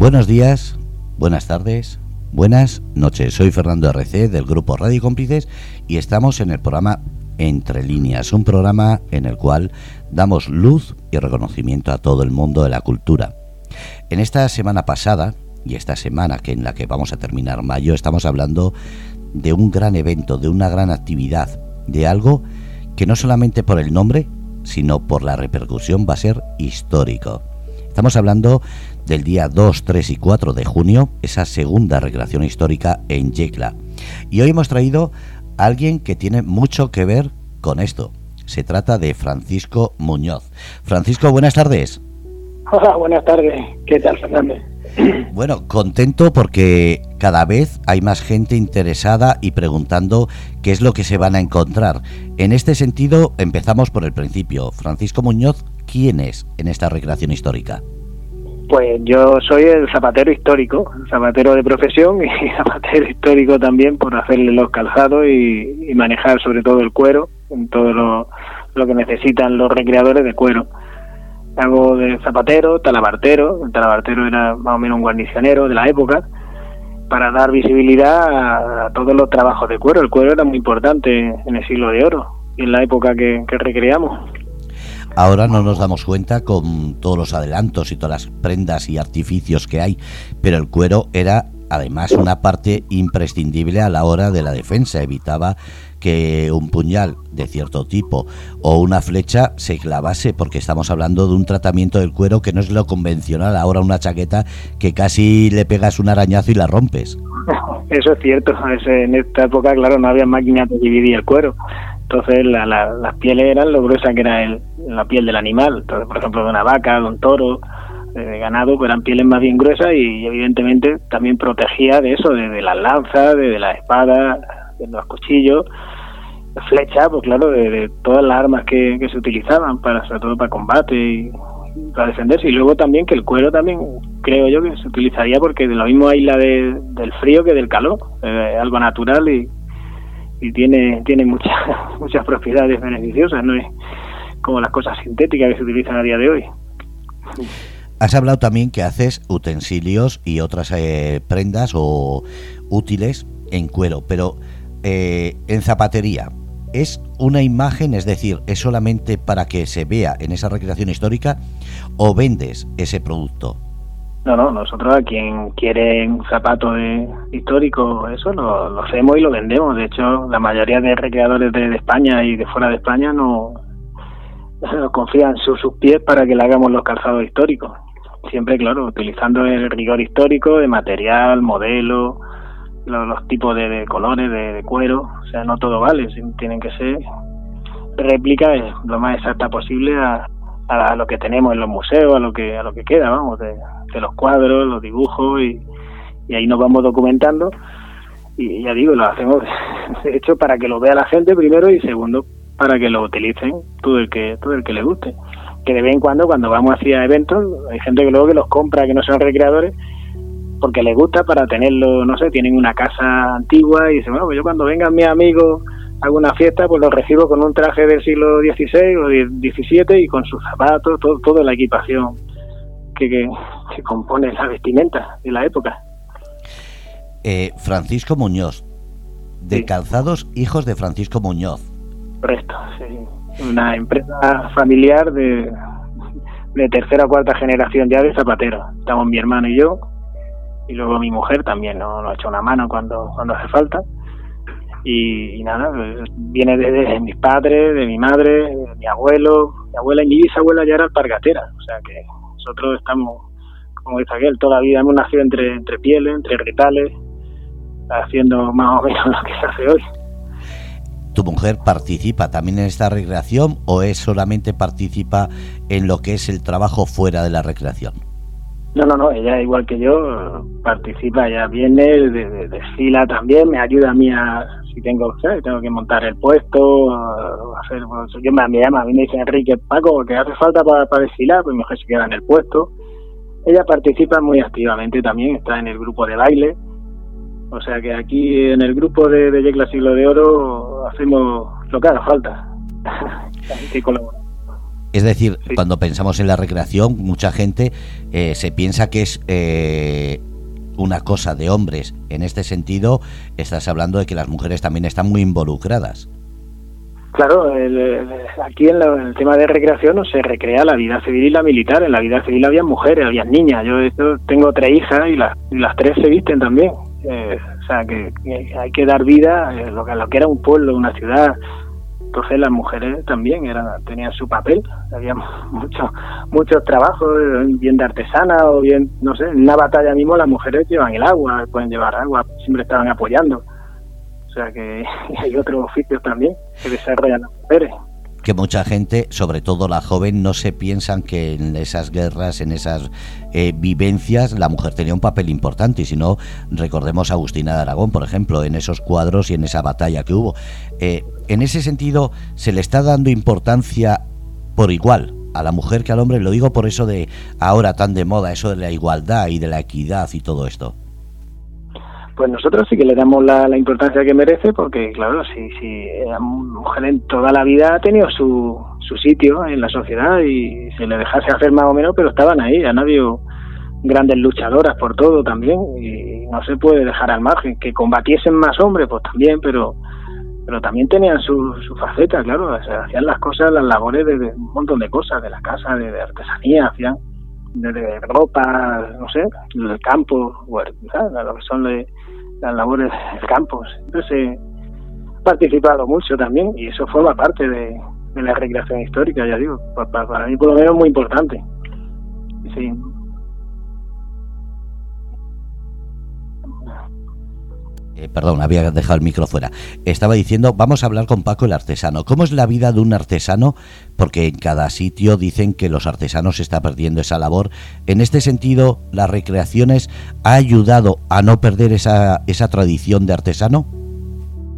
Buenos días, buenas tardes, buenas noches. Soy Fernando RC del grupo Radio Cómplices y estamos en el programa Entre Líneas, un programa en el cual damos luz y reconocimiento a todo el mundo de la cultura. En esta semana pasada y esta semana que en la que vamos a terminar mayo estamos hablando de un gran evento, de una gran actividad, de algo que no solamente por el nombre, sino por la repercusión va a ser histórico. Estamos hablando del día 2, 3 y 4 de junio, esa segunda recreación histórica en Yecla. Y hoy hemos traído a alguien que tiene mucho que ver con esto. Se trata de Francisco Muñoz. Francisco, buenas tardes. Hola, buenas tardes. ¿Qué tal, Fernández? Bueno, contento porque cada vez hay más gente interesada y preguntando qué es lo que se van a encontrar. En este sentido, empezamos por el principio. Francisco Muñoz, ¿quién es en esta recreación histórica? Pues yo soy el zapatero histórico, zapatero de profesión y zapatero histórico también por hacerle los calzados y, manejar sobre todo el cuero, en todo lo, que necesitan los recreadores de cuero hago de zapatero, talabartero, el talabartero era más o menos un guarnicionero de la época, para dar visibilidad a, todos los trabajos de cuero. El cuero era muy importante en el siglo de oro y en la época que recreamos. Ahora no nos damos cuenta con todos los adelantos y todas las prendas y artificios que hay, pero el cuero era además una parte imprescindible a la hora de la defensa. Evitaba que un puñal de cierto tipo o una flecha se clavase, porque estamos hablando de un tratamiento del cuero que no es lo convencional. Ahora una chaqueta que casi le pegas un arañazo y la rompes. Eso es cierto. En esta época, claro, no había máquinas de dividir el cuero. Entonces las pieles eran lo gruesa que era el, la piel del animal. Entonces, por ejemplo, de una vaca, de un toro, de ganado, pues eran pieles más bien gruesas y, evidentemente también protegía de eso, de, las lanzas, de, las espadas, de los cuchillos, flechas, pues claro, de, todas las armas que, se utilizaban, para sobre todo para combate y para defenderse. Y luego también que el cuero también creo yo que se utilizaría porque de lo mismo aísla de, del frío que del calor, es algo natural y, y tiene, tiene muchas, muchas propiedades beneficiosas, no es como las cosas sintéticas que se utilizan a día de hoy. Has hablado también que haces utensilios y otras eh, prendas o útiles en cuero, pero eh, en zapatería, ¿es una imagen, es decir, es solamente para que se vea en esa recreación histórica o vendes ese producto? No, no, nosotros a quien quiere un zapato de histórico, eso lo, hacemos y lo vendemos. De hecho, la mayoría de recreadores de, España y de fuera de España no, no confían en sus pies para que le hagamos los calzados históricos siempre, claro, utilizando el rigor histórico de material, modelo, los, tipos de, colores, de, cuero, o sea, no todo vale, tienen que ser réplicas lo más exacta posible a, a, lo que tenemos en los museos, a lo que a lo que queda, vamos, de, los cuadros, los dibujos y, y ahí nos vamos documentando. Y ya digo, lo hacemos de hecho para que lo vea la gente primero y segundo para que lo utilicen todo el que todo el que le guste. Que de vez en cuando cuando vamos hacia eventos hay gente que luego que los compra que no son recreadores porque les gusta para tenerlo, no sé, tienen una casa antigua y dicen, bueno, pues yo cuando vengan mis amigos a alguna fiesta, pues los recibo con un traje del siglo XVI o XVII y con sus zapatos, todo, toda la equipación que, que, compone la vestimenta de la época. Eh, Francisco Muñoz, de Calzados Hijos de Francisco Muñoz. Correcto, sí una empresa familiar de, de tercera o cuarta generación ya de zapateros. Estamos mi hermano y yo, y luego mi mujer también nos, ha hecho una mano cuando, cuando hace falta. Y, nada, pues, viene de, mis padres, de mi madre, de mi abuelo, mi abuela y mi bisabuela ya eran pargateras, o sea que nosotros estamos, como dice aquel, toda la vida hemos nacido entre, entre pieles, entre ritales, haciendo más o menos lo que se hace hoy. ¿Tu mujer participa también en esta recreación o es solamente participa en lo que es el trabajo fuera de la recreación? No, no, no, ella igual que yo participa, ella viene, de, desfila también, me ayuda a mí a, si tengo, tengo que montar el puesto, hacer, pues, yo me, me llama, a mí me dice Enrique, Paco, que hace falta para, para desfilar, pues mi mujer se queda en el puesto. Ella participa muy activamente también, está en el grupo de baile, o sea que aquí en el grupo de, de Yecla Siglo de Oro hacemos lo que haga falta. Es decir, cuando pensamos en la recreación, mucha gente eh, se piensa que es eh, una cosa de hombres. En este sentido, estás hablando de que las mujeres también están muy involucradas. Claro, aquí en, el tema de recreación no se recrea la vida civil y la militar. En la vida civil había mujeres, había niñas. Yo, tengo tres hijas y las, las tres se visten también. Eh, o sea, que, hay que dar vida a lo, lo que era un pueblo, una ciudad, entonces las mujeres también eran, tenían su papel, había muchos muchos trabajos, bien de artesana o bien, no sé, en una batalla mismo las mujeres llevan el agua, pueden llevar agua, siempre estaban apoyando. O sea que hay otros oficios también que desarrollan las mujeres que mucha gente, sobre todo la joven, no se piensan que en esas guerras, en esas eh, vivencias, la mujer tenía un papel importante. Y si no, recordemos a Agustina de Aragón, por ejemplo, en esos cuadros y en esa batalla que hubo. Eh, en ese sentido, se le está dando importancia por igual a la mujer que al hombre. Lo digo por eso de ahora tan de moda, eso de la igualdad y de la equidad y todo esto pues nosotros sí que le damos la, importancia que merece porque, claro, si, si la mujer en toda la vida ha tenido su, su sitio en la sociedad y se le dejase hacer más o menos, pero estaban ahí, han habido grandes luchadoras por todo también y no se puede dejar al margen. Que combatiesen más hombres, pues también, pero pero también tenían su, su faceta, claro, hacían las cosas, las labores de, un montón de cosas, de la casa, de, artesanía, hacían de, ropa, no sé, del campo, lo que son de, las labores del campo. Entonces he participado mucho también y eso forma parte de, la recreación histórica, ya digo, para, para, mí por lo menos muy importante. Sí. Eh, perdón, había dejado el micro fuera. Estaba diciendo, vamos a hablar con Paco el artesano. ¿Cómo es la vida de un artesano? Porque en cada sitio dicen que los artesanos se está perdiendo esa labor. En este sentido, ¿las recreaciones ha ayudado a no perder esa, esa tradición de artesano?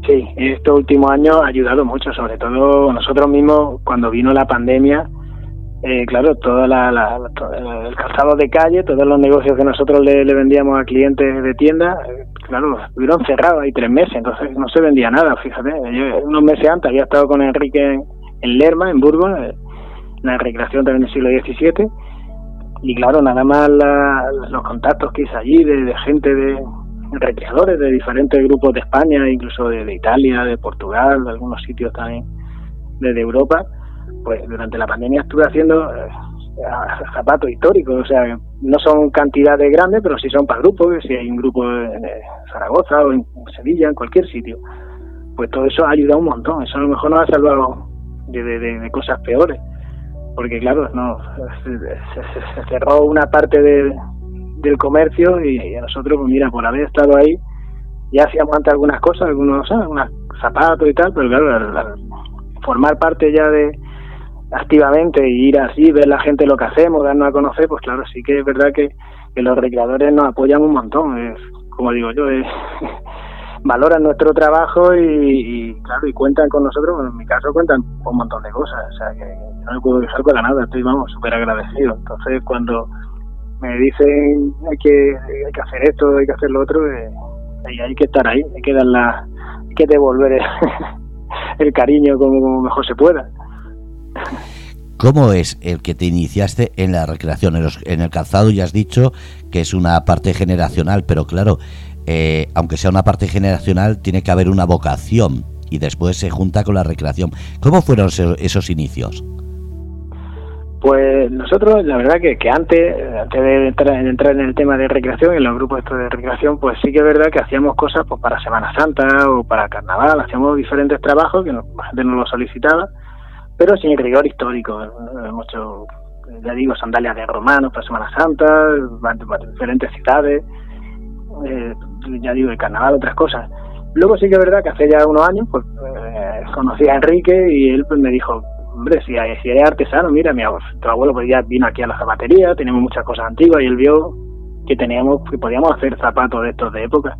Sí, estos últimos años ha ayudado mucho, sobre todo nosotros mismos cuando vino la pandemia eh, claro, todo la, el calzado de calle, todos los negocios que nosotros le, vendíamos a clientes de tienda, eh, claro, estuvieron cerrados ahí tres meses, entonces no se vendía nada, fíjate. Yo unos meses antes había estado con Enrique en, Lerma, en Burgos, en la recreación también del siglo XVII, y claro, nada más los contactos que hice allí de, gente de recreadores de diferentes grupos de España, incluso de, de Italia, de Portugal, de algunos sitios también desde Europa pues durante la pandemia estuve haciendo eh, zapatos históricos, o sea, no son cantidades grandes, pero sí son para grupos, si hay un grupo en Zaragoza o en Sevilla, en cualquier sitio, pues todo eso ha ayudado un montón, eso a lo mejor nos ha salvado de, cosas peores, porque claro, no se, cerró una parte del comercio y, a nosotros, pues mira, por haber estado ahí, ya hacíamos antes algunas cosas, algunos, algunos zapatos y tal, pero claro, formar parte ya de activamente y ir así, ver la gente lo que hacemos, darnos a conocer, pues claro, sí que es verdad que, los recreadores nos apoyan un montón, es, como digo yo, valoran nuestro trabajo y, claro, y cuentan con nosotros, en mi caso cuentan un montón de cosas, o sea que no me puedo dejar para nada, estoy, vamos, súper agradecido. Entonces, cuando me dicen hay que, hay que hacer esto, hay que hacer lo otro, eh, hay, que estar ahí, hay que dar la, hay que devolver el, cariño como mejor se pueda. ¿Cómo es el que te iniciaste en la recreación? En, el calzado ya has dicho que es una parte generacional, pero claro, eh, aunque sea una parte generacional, tiene que haber una vocación y después se junta con la recreación. ¿Cómo fueron esos, inicios? Pues nosotros, la verdad que, antes, antes de entrar, en el tema de recreación, en los grupos de recreación, pues sí que es verdad que hacíamos cosas pues, para Semana Santa o para Carnaval, hacíamos diferentes trabajos que la gente nos lo solicitaba pero sin rigor histórico. Mucho, ya digo, sandalias de romanos para Semana Santa, diferentes ciudades, eh, ya digo, el carnaval, otras cosas. Luego sí que es verdad que hace ya unos años, pues eh, conocí a Enrique y él pues me dijo, hombre, si, si eres artesano, mira, mi abuelo, tu abuelo pues ya vino aquí a la zapatería, tenemos muchas cosas antiguas y él vio que teníamos, que podíamos hacer zapatos de estos de época.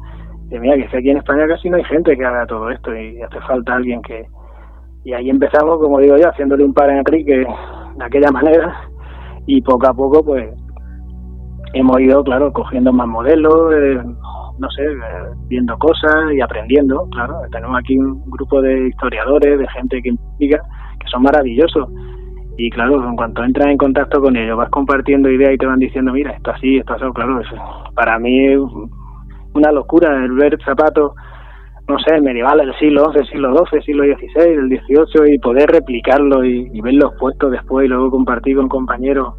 Y mira, que aquí en España casi no hay gente que haga todo esto y hace falta alguien que, y ahí empezamos, como digo yo, haciéndole un par a Enrique de aquella manera y poco a poco pues hemos ido, claro, cogiendo más modelos, eh, no sé, eh, viendo cosas y aprendiendo, claro. Tenemos aquí un grupo de historiadores, de gente que investiga, que son maravillosos. y claro, en cuanto entras en contacto con ellos, vas compartiendo ideas y te van diciendo, mira, esto así, esto así, claro, eso, para mí es una locura el ver zapatos, no sé, medievales del siglo XI, siglo XII, siglo XVI, del XVIII y poder replicarlo y, y verlos puestos después y luego compartir con compañeros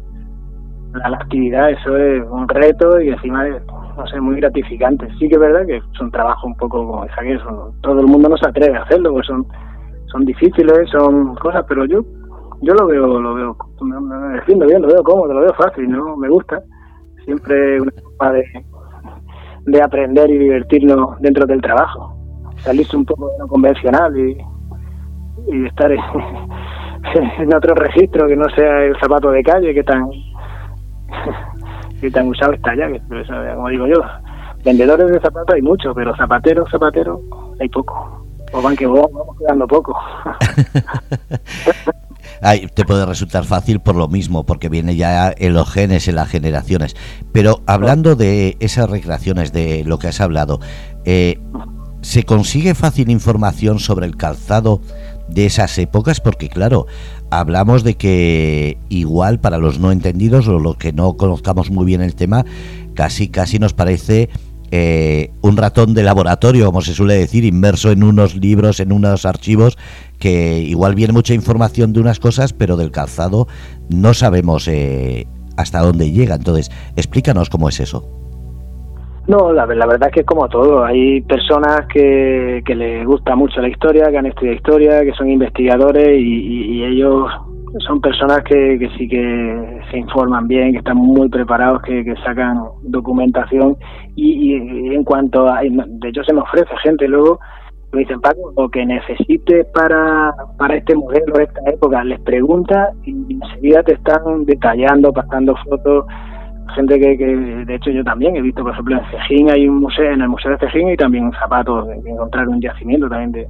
la, actividad, eso es un reto y encima es, no sé, muy gratificante. Sí que es verdad que es un trabajo un poco como esa que todo el mundo no se atreve a hacerlo, pues son, son difíciles, son cosas, pero yo yo lo veo, lo veo, defiendo bien, lo veo cómodo, lo veo fácil, ¿no? Me gusta. Siempre una forma de, de aprender y divertirnos dentro del trabajo. Salirse un poco de lo convencional y, y estar en, otro registro que no sea el zapato de calle que tan que tan usado está ya, que, como digo yo, vendedores de zapatos hay muchos, pero zapateros, zapateros hay poco. O van que vamos quedando poco. Te puede resultar fácil por lo mismo, porque viene ya en los genes, en las generaciones. Pero hablando de esas recreaciones, de lo que has hablado, eh, ¿se consigue fácil información sobre el calzado de esas épocas? Porque claro, hablamos de que igual para los no entendidos o los que no conozcamos muy bien el tema, casi casi nos parece eh, un ratón de laboratorio, como se suele decir, inmerso en unos libros, en unos archivos, que igual viene mucha información de unas cosas, pero del calzado no sabemos eh, hasta dónde llega. Entonces, explícanos cómo es eso. No, la, la, verdad es que es como todo. Hay personas que, les gusta mucho la historia, que han estudiado historia, que son investigadores y, ellos son personas que, sí que se informan bien, que están muy preparados, que, sacan documentación y, y, en cuanto a, de hecho se me ofrece gente luego me dicen Paco lo que necesites para, para este modelo de esta época les preguntas y enseguida te están detallando, pasando fotos gente que, que de hecho yo también he visto por ejemplo en Cejín hay un museo en el museo de Cejín y también zapatos que encontraron un yacimiento también de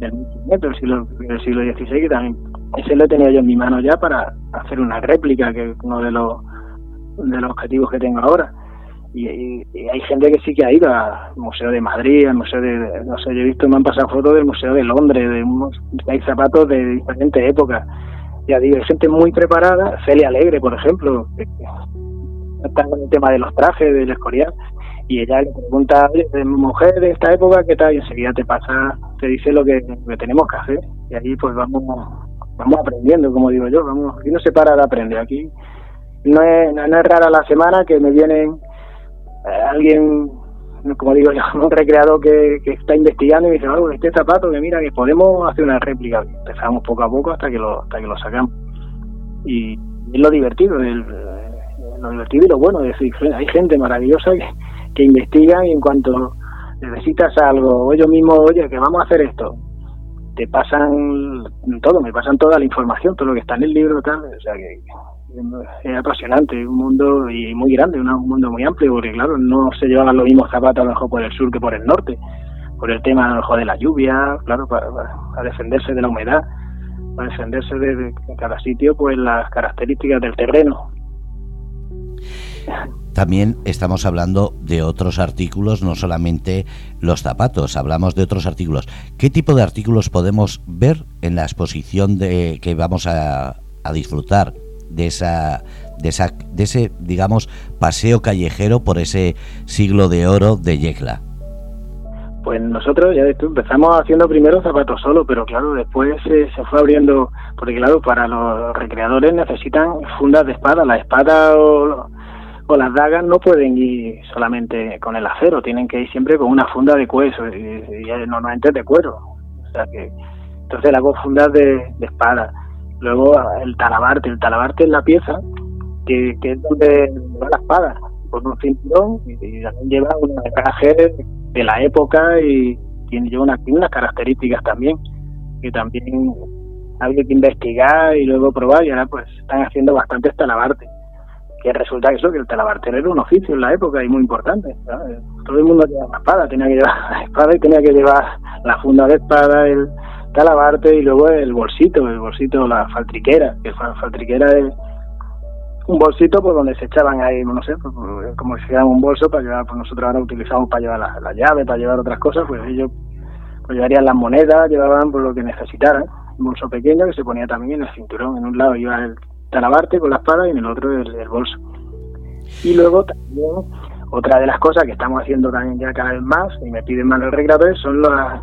del del siglo, del siglo XVI que también ese lo he tenido yo en mi mano ya para hacer una réplica, que es uno de los, de los objetivos que tengo ahora. Y, hay gente que sí que ha ido al Museo de Madrid, al Museo de, no sé, yo he visto, me han pasado fotos del Museo de Londres, de unos, hay zapatos de diferentes épocas. Ya digo, gente muy preparada, Celia Alegre, por ejemplo, con el tema de los trajes, del escorial, y ella le pregunta, oye, mujer de esta época, ¿qué tal? Y enseguida te pasa, te dice lo que, tenemos que hacer. Y ahí pues vamos vamos aprendiendo, como digo yo, vamos, aquí no se para de aprender, aquí no es, no es rara la semana que me viene eh, alguien, como digo yo, un recreador que, está investigando y me dice, oh, este zapato que mira que podemos hacer una réplica, empezamos poco a poco hasta que lo, hasta que lo sacamos. Y es lo divertido, lo divertido y lo bueno, es decir, hay gente maravillosa que, que investiga y en cuanto necesitas algo, o ellos mismos, oye, que vamos a hacer esto, te pasan todo, me pasan toda la información, todo lo que está en el libro, tal, o sea que es apasionante, un mundo y muy grande, un mundo muy amplio, porque claro, no se llevaban los mismos zapatos a lo mejor por el sur que por el norte, por el tema a lo mejor de la lluvia, claro, para, defenderse de la humedad, para defenderse de, de cada sitio, pues las características del terreno. También estamos hablando de otros artículos, no solamente los zapatos, hablamos de otros artículos. ¿Qué tipo de artículos podemos ver en la exposición de que vamos a, a disfrutar de esa, de esa de ese digamos paseo callejero por ese siglo de oro de Yecla? Pues nosotros ya empezamos haciendo primero zapatos solo, pero claro, después se, se fue abriendo, porque claro, para los recreadores necesitan fundas de espada, la espada o o las dagas no pueden ir solamente con el acero, tienen que ir siempre con una funda de cuero, y, y normalmente de cuero. O sea que, entonces hago fundas de, de, espada. Luego el talabarte, el talabarte es la pieza que, que es donde va la espada, con un cinturón y, y también lleva un traje de la época y tiene unas, unas características también, que también había que investigar y luego probar y ahora pues están haciendo bastantes talabartes que resulta eso, que el talabartero era un oficio en la época y muy importante. Todo el mundo llevaba la espada, tenía que llevar la espada y tenía que llevar la funda de espada, el talabarte y luego el bolsito, el bolsito, la faltriquera, que la faltriquera es un bolsito por donde se echaban ahí, no sé, pues, como si fuera un bolso para llevar, pues nosotros ahora utilizamos para llevar la, la llave, para llevar otras cosas, pues ellos pues llevarían las monedas, llevaban por lo que necesitaran bolso pequeño que se ponía también en el cinturón. En un lado iba el talabarte con la espada y en el otro el, bolso. Y luego también otra de las cosas que estamos haciendo también ya cada vez más y me piden más los recreadores son las,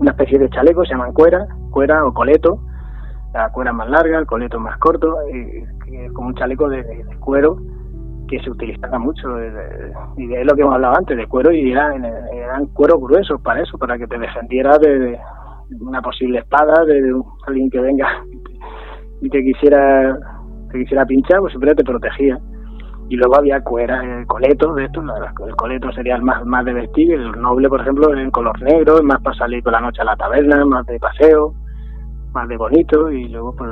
una especie de chaleco, se llaman cuera, cuera o coleto. La cuera más larga, el coleto más corto, y, como un chaleco de, cuero que se utilizaba mucho y de lo que hemos hablado antes de cuero y eran, eran cuero gruesos para eso para que te defendiera de, una posible espada de, alguien que venga y te quisiera te quisiera pinchar pues siempre te protegía. Y luego había cuera, el coleto de esto, el coleto sería el más, más de vestir, el noble por ejemplo en color negro, más para salir por la noche a la taberna, más de paseo, más de bonito y luego pues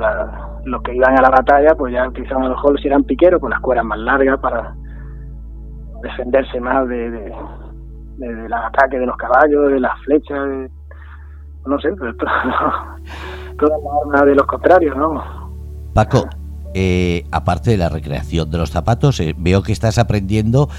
los que iban a la batalla pues ya utilizaban a lo mejor si eran piqueros con las cueras más largas para defenderse más de, de, del ataque de los caballos, de las flechas, no sé, pero todas las de los contrarios, ¿no? Paco, eh, aparte de la recreación de los zapatos, eh, veo que estás aprendiendo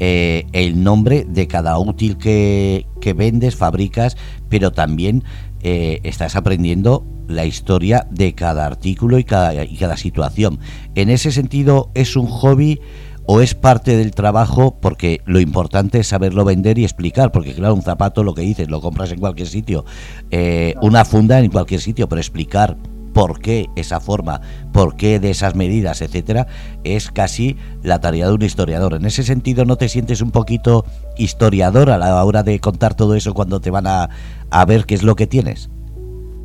eh, el nombre de cada útil que vendes, fabricas, pero también estás aprendiendo la historia de cada artículo y cada, y cada situación. En ese sentido, ¿es un hobby o es parte del trabajo? Porque lo importante es saberlo vender y explicar, porque claro, un zapato, lo que dices, lo compras en cualquier sitio, eh, una funda en cualquier sitio, pero explicar por qué esa forma, por qué de esas medidas, etcétera, es casi la tarea de un historiador. En ese sentido, ¿no te sientes un poquito historiador a la hora de contar todo eso cuando te van a, a ver qué es lo que tienes?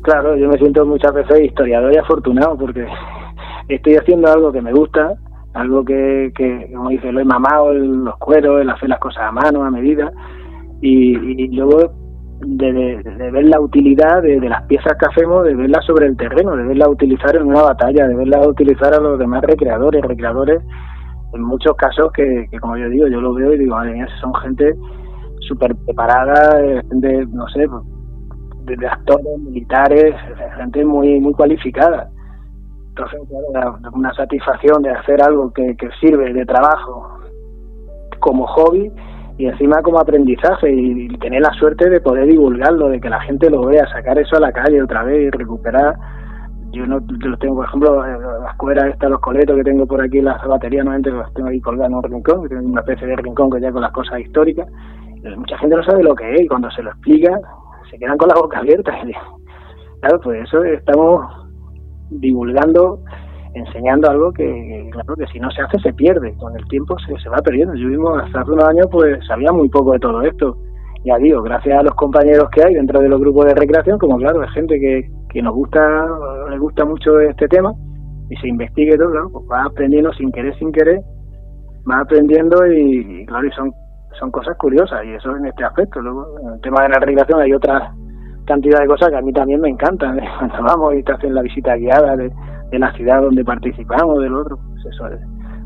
Claro, yo me siento muchas veces historiador y afortunado porque estoy haciendo algo que me gusta, algo que, que como dice, lo he mamado, en los cueros, el hacer las cosas a mano, a medida, y, luego de, de, ver la utilidad de, las piezas que hacemos, de verlas sobre el terreno, de verlas utilizar en una batalla, de verlas utilizar a los demás recreadores, recreadores, en muchos casos que, como yo digo, yo lo veo y digo, madre son gente súper preparada, gente, no sé, de, actores, militares, gente muy muy cualificada. Entonces, claro, una satisfacción de hacer algo que, que sirve de trabajo como hobby y encima como aprendizaje y, tener la suerte de poder divulgarlo, de que la gente lo vea, sacar eso a la calle otra vez y recuperar. Yo no lo tengo, por ejemplo, las cueras estas, los coletos que tengo por aquí en la batería, normalmente los tengo ahí colgados en un rincón, tengo una especie de rincón que ya con las cosas históricas. mucha gente no sabe lo que es y cuando se lo explica, se quedan con la boca abierta. Claro, pues eso estamos divulgando, enseñando algo que, claro, que si no se hace se pierde, con el tiempo se, se va perdiendo. Yo mismo hasta hace unos años pues sabía muy poco de todo esto. Ya digo, gracias a los compañeros que hay dentro de los grupos de recreación, como claro, hay gente que, que nos gusta, le gusta mucho este tema y se investigue todo, claro, pues va aprendiendo sin querer, sin querer, va aprendiendo y, claro, y son son cosas curiosas y eso en este aspecto. Luego, en el tema de la recreación hay otra cantidad de cosas que a mí también me encantan. ¿eh? Cuando vamos y te hacen la visita guiada de, la ciudad donde participamos, del otro, pues eso es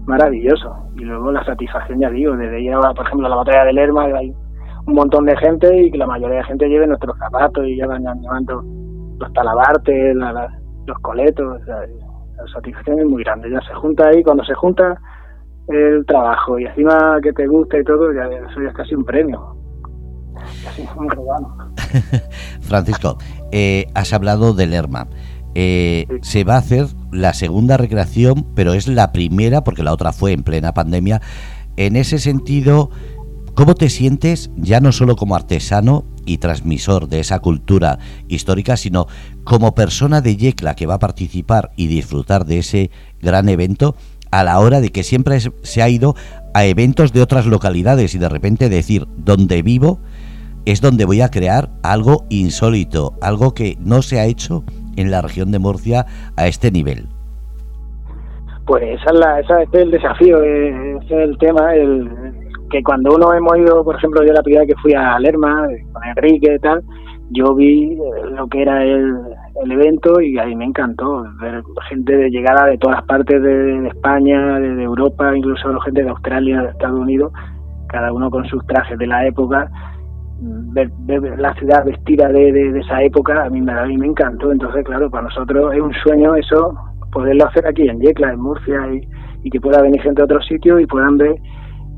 maravilloso. Y luego la satisfacción, ya digo, desde ir, a, por ejemplo, a la batalla del Lerma, hay un montón de gente y que la mayoría de gente lleve nuestros zapatos y ya van llevando los talabartes, los coletos. la satisfacción es muy grande. Ya se junta ahí, cuando se junta el trabajo y encima que te gusta y todo, ya eso ya es casi un premio. Casi un regalo. Francisco, eh, has hablado del Lerma. Eh, se va a hacer la segunda recreación, pero es la primera, porque la otra fue en plena pandemia. En ese sentido, ¿cómo te sientes ya no solo como artesano y transmisor de esa cultura histórica, sino como persona de Yecla que va a participar y disfrutar de ese gran evento? a la hora de que siempre se ha ido a eventos de otras localidades y de repente decir, donde vivo es donde voy a crear algo insólito, algo que no se ha hecho en la región de Murcia a este nivel. Pues esa es, la, esa es el desafío, ese es el tema, el, que cuando uno hemos ido, por ejemplo, yo la primera vez que fui a Lerma, con Enrique y tal, yo vi eh, lo que era el, el evento y ahí me encantó ver gente de llegada de todas partes de, España, de, Europa, incluso gente de Australia, de Estados Unidos, cada uno con sus trajes de la época, ver, la ciudad vestida de, esa época, a mí, me, a mí me encantó, entonces claro, para nosotros es un sueño eso, poderlo hacer aquí en Yecla, en Murcia, y, que pueda venir gente de otros sitios y puedan ver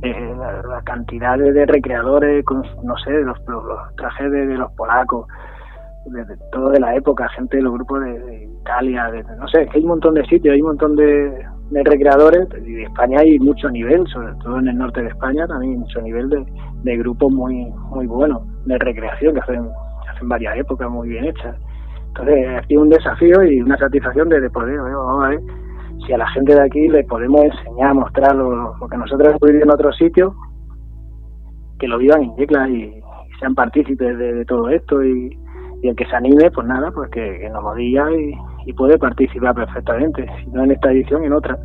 eh, la, cantidad de, recreadores, con, no sé, los, los, trajes de, los polacos, de, todo de la época, gente de los grupos de, Italia, de, no sé, que hay un montón de sitios, hay un montón de, de recreadores de España hay mucho nivel, sobre todo en el norte de España también hay mucho nivel de, grupos muy muy buenos de recreación que hacen, hacen varias épocas muy bien hechas. Entonces, aquí un desafío y una satisfacción de, poder, vamos si a la gente de aquí le podemos enseñar, mostrar lo, que nosotros hemos vivido en otros sitios, que lo vivan en Yecla y, sean partícipes de, todo esto y, el que se anime, pues nada, pues que, nos lo diga y, puede participar perfectamente, si no en esta edición, en otra.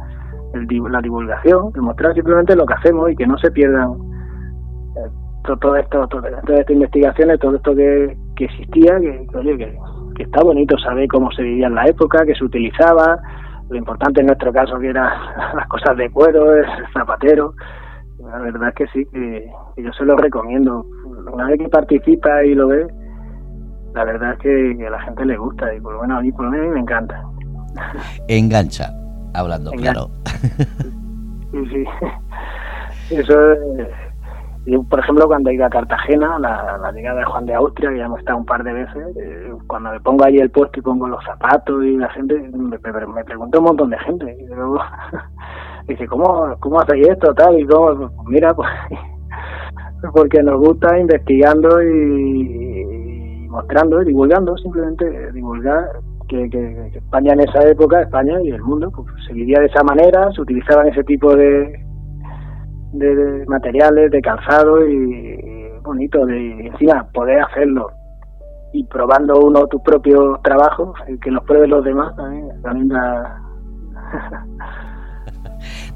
La divulgación, el mostrar simplemente lo que hacemos y que no se pierdan eh, todo, esto, todas estas investigaciones, todo esto que, existía, que, que, que está bonito saber cómo se vivía en la época, que se utilizaba, lo importante en nuestro caso que eran las cosas de cuero, el zapatero. La verdad es que sí, que, yo se lo recomiendo. Una vez que participa y lo ve, la verdad es que, a la gente le gusta y por lo menos a mí por lo menos me encanta. Engancha, hablando claro. Sí, sí. Eso es, yo, por ejemplo, cuando he ido a Cartagena, la, llegada de Juan de Austria, que ya hemos estado un par de veces, eh, cuando me pongo ahí el puesto y pongo los zapatos y la gente, me, me, pregunta un montón de gente. Y luego, dice, ¿cómo, ¿cómo hacéis esto? tal Y cómo, mira, pues, porque nos gusta investigando y, mostrando y divulgando, simplemente divulgar que, que, España en esa época, España y el mundo, pues se vivía de esa manera, se utilizaban ese tipo de de, materiales, de calzado y, bonito de encima poder hacerlo y probando uno tus propios trabajos, que los prueben los demás también, también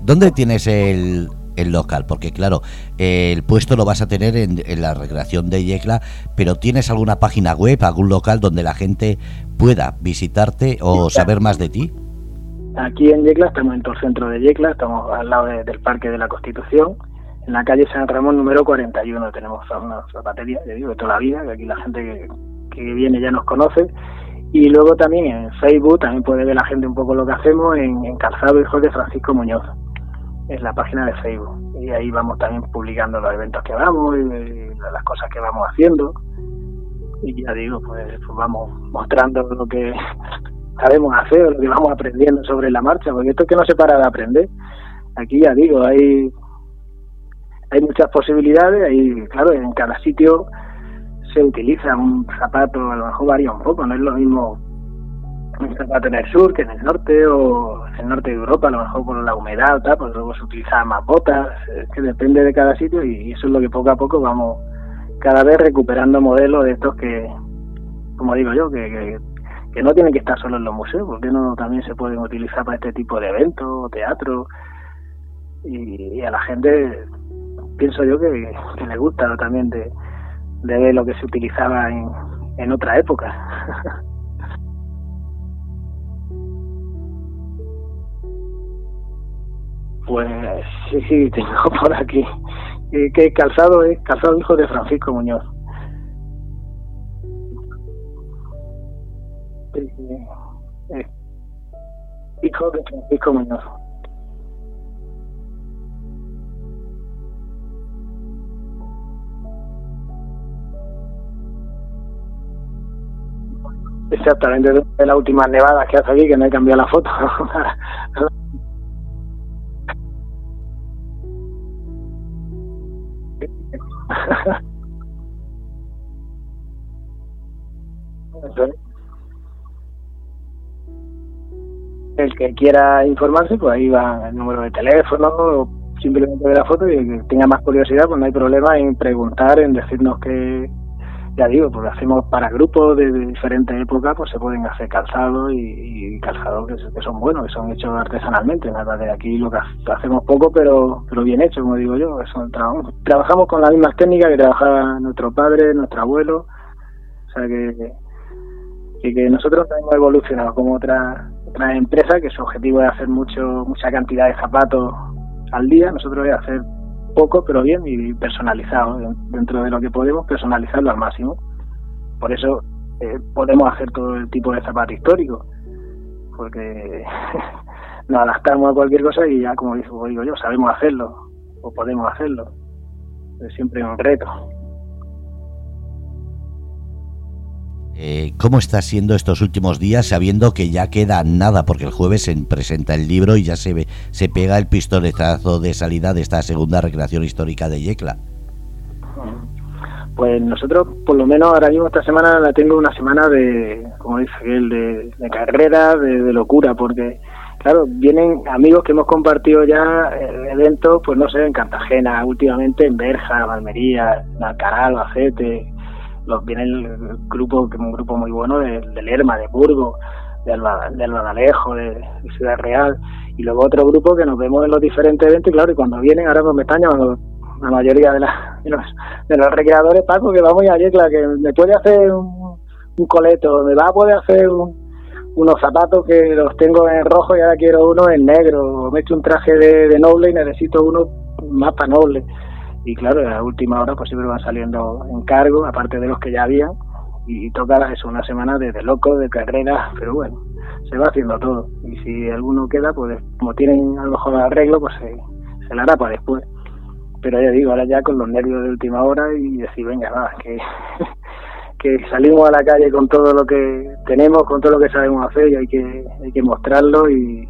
¿Dónde tienes el, el local? Porque claro, el puesto lo vas a tener en, la recreación de Yecla, pero ¿tienes alguna página web, algún local donde la gente pueda visitarte o saber más de ti? Aquí en Yecla, estamos en todo el centro de Yecla, estamos al lado del Parque de la Constitución, en la calle San Ramón número 41 tenemos una zapatería, ya digo, de toda la vida, que aquí la gente que, viene ya nos conoce. Y luego también en Facebook, también puede ver la gente un poco lo que hacemos en, Calzado Hijos de Francisco Muñoz, es la página de Facebook. Y ahí vamos también publicando los eventos que vamos y, las cosas que vamos haciendo. Y ya digo, pues, pues vamos mostrando lo que sabemos hacer, lo que vamos aprendiendo sobre la marcha, porque esto es que no se para de aprender. Aquí ya digo, hay hay muchas posibilidades, hay, claro, en cada sitio se utiliza un zapato, a lo mejor varía un poco, no es lo mismo zapato en el sur que en el norte o en el norte de Europa, a lo mejor por la humedad, tal, pues luego se utilizan más botas, es que depende de cada sitio y eso es lo que poco a poco vamos cada vez recuperando modelos de estos que, como digo yo, que, que no tienen que estar solo en los museos, porque no también se pueden utilizar para este tipo de eventos, teatro, y, a la gente pienso yo que, le gusta también de, ver lo que se utilizaba en, en otra época. pues sí, sí, tengo por aquí. ¿Qué calzado es? Calzado hijo de Francisco Muñoz. Eh, hijo de Francisco Muñoz. Exactamente, de la última nevada que hace aquí, que no he cambiado la foto. el que quiera informarse, pues ahí va el número de teléfono o simplemente ve la foto y el que tenga más curiosidad, pues no hay problema en preguntar, en decirnos que, ya digo, porque hacemos para grupos de, diferentes épocas, pues se pueden hacer calzados y, calzados que, son buenos, que son hechos artesanalmente. Nada de aquí lo que hacemos poco, pero pero bien hecho, como digo yo. Trabajamos con las mismas técnicas que trabajaba nuestro padre, nuestro abuelo. O sea que, que, nosotros hemos evolucionado como otra otra empresa que su objetivo es hacer mucho mucha cantidad de zapatos al día. Nosotros es hacer poco, pero bien y personalizado, dentro de lo que podemos, personalizarlo al máximo. Por eso eh, podemos hacer todo el tipo de zapato histórico, porque nos adaptamos a cualquier cosa y ya, como digo yo, sabemos hacerlo, o podemos hacerlo. Es siempre un reto. Eh, ¿Cómo está siendo estos últimos días sabiendo que ya queda nada? Porque el jueves se presenta el libro y ya se, ve, se pega el pistoletazo de salida de esta segunda recreación histórica de Yecla. Pues nosotros, por lo menos ahora mismo esta semana la tengo una semana de, como dice él, de, carrera, de, locura, porque, claro, vienen amigos que hemos compartido ya eventos, pues no sé, en Cartagena, últimamente en Berja, Valmería, en Alcaral, Albacete, los, viene el grupo, que es un grupo muy bueno de, de Lerma, de Burgos, de, Alba, de Albadalejo, de, Ciudad Real, y luego otro grupo que nos vemos en los diferentes eventos, y claro, y cuando vienen, ahora pues me están llamando la mayoría de, de, los, de recreadores, Paco, que vamos a Yecla, que me puede hacer un, coleto, me va a poder hacer unos zapatos que los tengo en rojo y ahora quiero uno en negro, me he hecho un traje de, noble y necesito uno más para noble. Y claro, a última hora pues siempre van saliendo encargos, aparte de los que ya había, y toca eso, una semana de, de loco, de carrera, pero bueno, se va haciendo todo. Y si alguno queda, pues como tienen a lo mejor arreglo, pues se, se la hará para después pero ya digo, ahora ya con los nervios de última hora y decir, venga, va, que, que salimos a la calle con todo lo que tenemos, con todo lo que sabemos hacer y hay que, hay que mostrarlo y,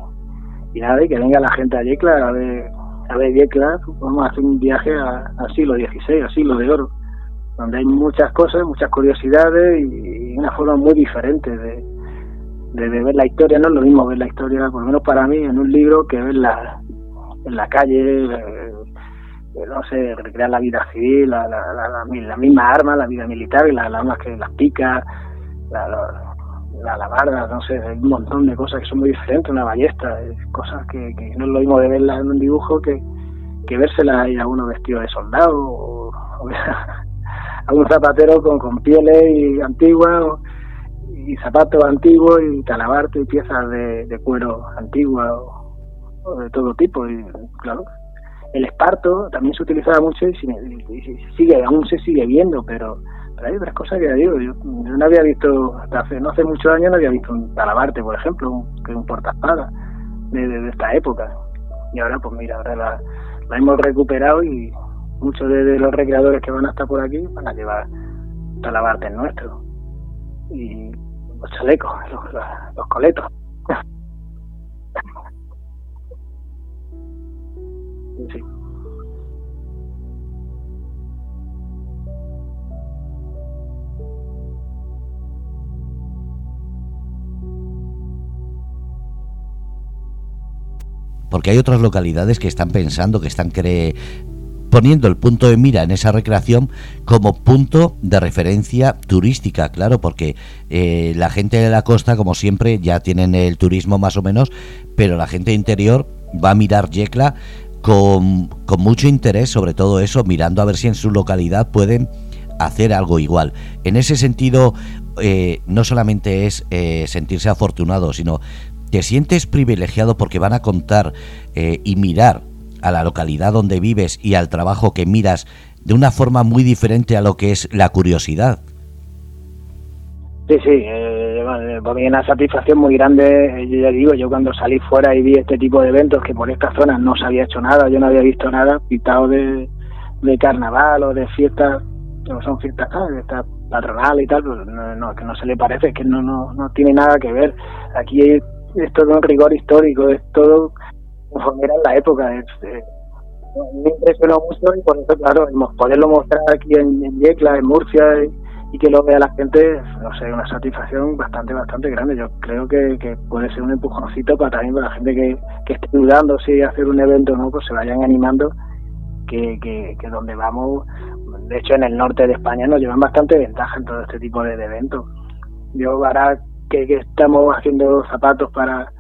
y nada, y que venga la gente a Yecla a ver, a ver Yecla, vamos a hacer un viaje al siglo XVI, al siglo de oro, donde hay muchas cosas, muchas curiosidades y, una forma muy diferente de, de, ver la historia, no es lo mismo ver la historia, por lo menos para mí, en un libro que verla en la calle, no sé, recrear la vida civil, la, la, la, misma arma, la vida militar, y las armas que las picas, la, la, la, no sé, hay un montón de cosas que son muy diferentes, una ballesta, cosas que, que, no es lo mismo de verla en un dibujo que, que vérsela ahí a uno vestido de soldado o, a un zapatero con, pieles y antiguas y zapatos antiguos y calabarte y piezas de, cuero antiguas o de todo tipo y claro. El esparto también se utilizaba mucho y, sigue, aún se sigue viendo, pero, hay otras cosas que digo, yo, no había visto, hasta hace, no hace muchos años no había visto un talabarte, por ejemplo, un, que un portaespada de, de, esta época. Y ahora, pues mira, ahora la, hemos recuperado y muchos de, los recreadores que van a estar por aquí van a llevar talabartes nuestros. Y los chalecos, los, los coletos. Porque hay otras localidades que están pensando, que están poniendo el punto de mira en esa recreación como punto de referencia turística, claro, porque eh, la gente de la costa, como siempre, ya tienen el turismo más o menos, pero la gente interior va a mirar Yecla con, mucho interés sobre todo eso, mirando a ver si en su localidad pueden hacer algo igual. En ese sentido, eh, no solamente es eh, sentirse afortunado, sino te sientes privilegiado porque van a contar eh, y mirar a la localidad donde vives y al trabajo que miras de una forma muy diferente a lo que es la curiosidad. Sí, sí, eh, para mí una satisfacción muy grande, yo ya digo, yo cuando salí fuera y vi este tipo de eventos que por esta zona no se había hecho nada, yo no había visto nada pintado de, de carnaval o de fiestas, no son fiestas, patronales y tal, pues no, que no se le parece, que no, no, no tiene nada que ver. Aquí es, todo un rigor histórico, es todo como era la época. Es, eh, me impresionó mucho y por eso, claro, poderlo mostrar aquí en, en Yecla, en Murcia, y que lo vea la gente, no sé, una satisfacción bastante, bastante grande. Yo creo que, que puede ser un empujoncito para también para la gente que, que esté dudando si hacer un evento o no, pues se vayan animando, que, que, que donde vamos, de hecho en el norte de España nos llevan bastante ventaja en todo este tipo de, eventos. Yo ahora que, que estamos haciendo zapatos para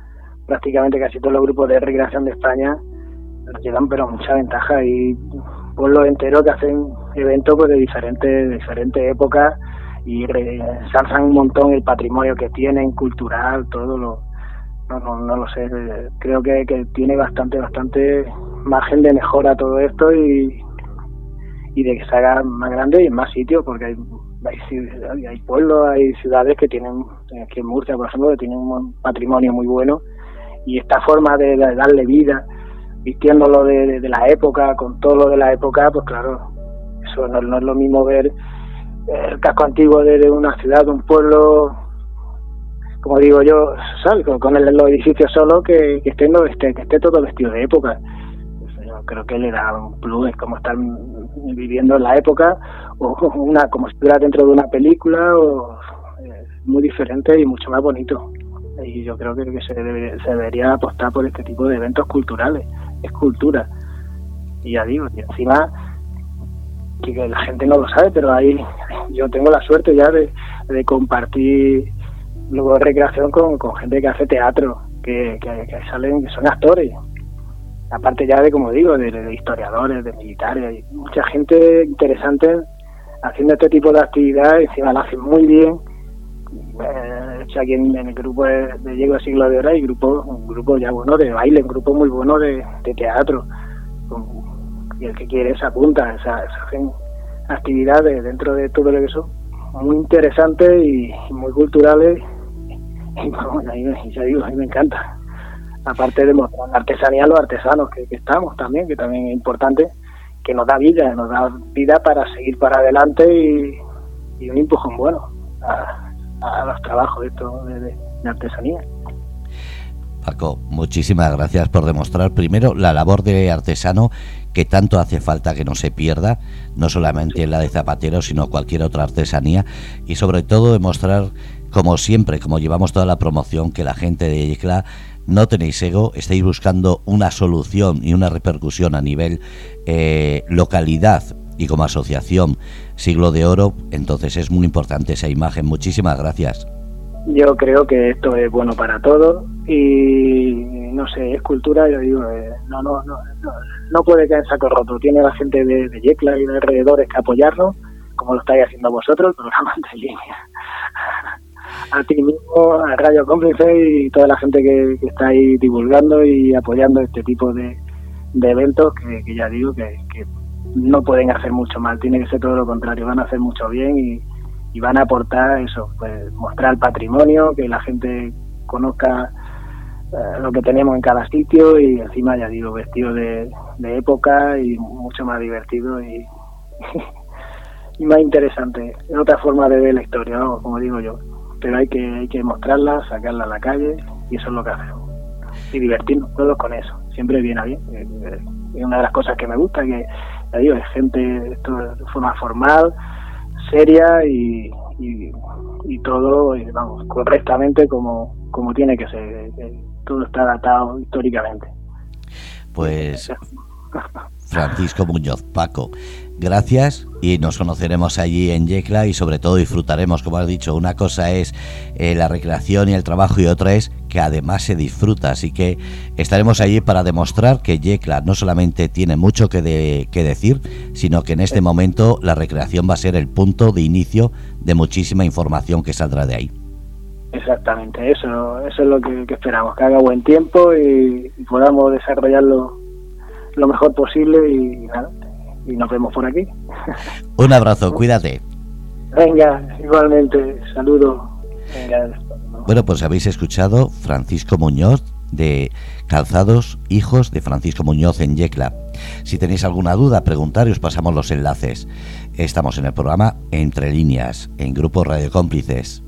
prácticamente casi todos los grupos de recreación de España, nos llevan pero mucha ventaja. Y pueblo entero que hacen eventos pues, de diferentes, diferentes épocas y resalzan un montón el patrimonio que tienen, cultural, todo lo... No, no, no lo sé, creo que, que tiene bastante, bastante margen de mejora todo esto y, y de que se haga más grande y en más sitios, porque hay, hay, pueblos, hay ciudades que tienen, aquí en Murcia, por ejemplo, que tienen un patrimonio muy bueno y esta forma de darle vida vistiéndolo de, la época, con todo lo de la época, pues claro, eso no, es lo mismo ver el casco antiguo de, una ciudad, de un pueblo, como digo yo, ¿sabes? con, los edificios solo que, que, esté, que esté todo vestido de época. Yo creo que le da un plus, es como estar viviendo en la época, o una como si estuviera dentro de una película, o muy diferente y mucho más bonito. Y yo creo que, se, se debería apostar por este tipo de eventos culturales, es cultura. Y ya digo, y encima que la gente no lo sabe, pero ahí yo tengo la suerte ya de, compartir luego recreación con, gente que hace teatro, que, que, salen, que son actores. Aparte ya de, como digo, de, historiadores, de militares, hay mucha gente interesante haciendo este tipo de actividad, encima lo hacen muy bien. Eh, aquí en, el grupo de, de Siglo de Hora y grupo, un grupo ya bueno de baile, un grupo muy bueno de, teatro. y el que quiere se apunta, se hacen actividades dentro de todo lo que son muy interesantes y muy culturales y bueno, ahí, ya digo, a mí me encanta aparte de mostrar la artesanía los artesanos que, estamos también, que también es importante, que nos da vida, nos da vida para seguir para adelante y, un empujón bueno a, los trabajos de, artesanía. Paco, muchísimas gracias por demostrar primero la labor de artesano que tanto hace falta que no se pierda, no solamente en la de zapatero, sino cualquier otra artesanía, y sobre todo demostrar, como siempre, como llevamos toda la promoción, que la gente de Yecla no tenéis ego, estáis buscando una solución y una repercusión a nivel eh, localidad y como asociación Siglo de Oro, entonces es muy importante esa imagen. Muchísimas gracias. Yo creo que esto es bueno para todos y no sé, es cultura, yo digo, eh, no, no, no, no, puede caer saco roto. Tiene la gente de, de Yecla y de alrededores que apoyarnos, como lo estáis haciendo vosotros, programa de línea. A ti mismo, a Radio Cómplice y toda la gente que, está ahí divulgando y apoyando este tipo de, eventos que, ya digo que, no pueden hacer mucho mal, tiene que ser todo lo contrario, van a hacer mucho bien y, van a aportar eso, pues mostrar el patrimonio, que la gente conozca eh, lo que tenemos en cada sitio y encima ya digo vestido de, época y mucho más divertido y, más interesante es otra forma de ver la historia como digo yo pero hay que hay que mostrarla sacarla a la calle y eso es lo que hacemos y divertirnos todos con eso siempre viene bien eh, eh, es una de las cosas que me gusta que ya digo es gente esto de forma formal seria y, y, todo, eh, vamos, correctamente como, como tiene que ser. Todo está datado históricamente. Pues Francisco Muñoz, Paco, gracias y nos conoceremos allí en Yecla y sobre todo disfrutaremos, como has dicho, una cosa es eh, la recreación y el trabajo y otra es que además se disfruta, así que estaremos allí para demostrar que Yecla no solamente tiene mucho que, que decir, sino que en este momento la recreación va a ser el punto de inicio de muchísima información que saldrá de ahí. Exactamente, eso, eso es lo que, esperamos, que haga buen tiempo y podamos desarrollarlo lo mejor posible y y nos vemos por aquí. Un abrazo, cuídate. Venga, igualmente, saludo. Bueno, pues habéis escuchado Francisco Muñoz de Calzados Hijos de Francisco Muñoz en Yecla. Si tenéis alguna duda, preguntar os pasamos los enlaces. Estamos en el programa Entre Líneas, en Grupo Radio Cómplices.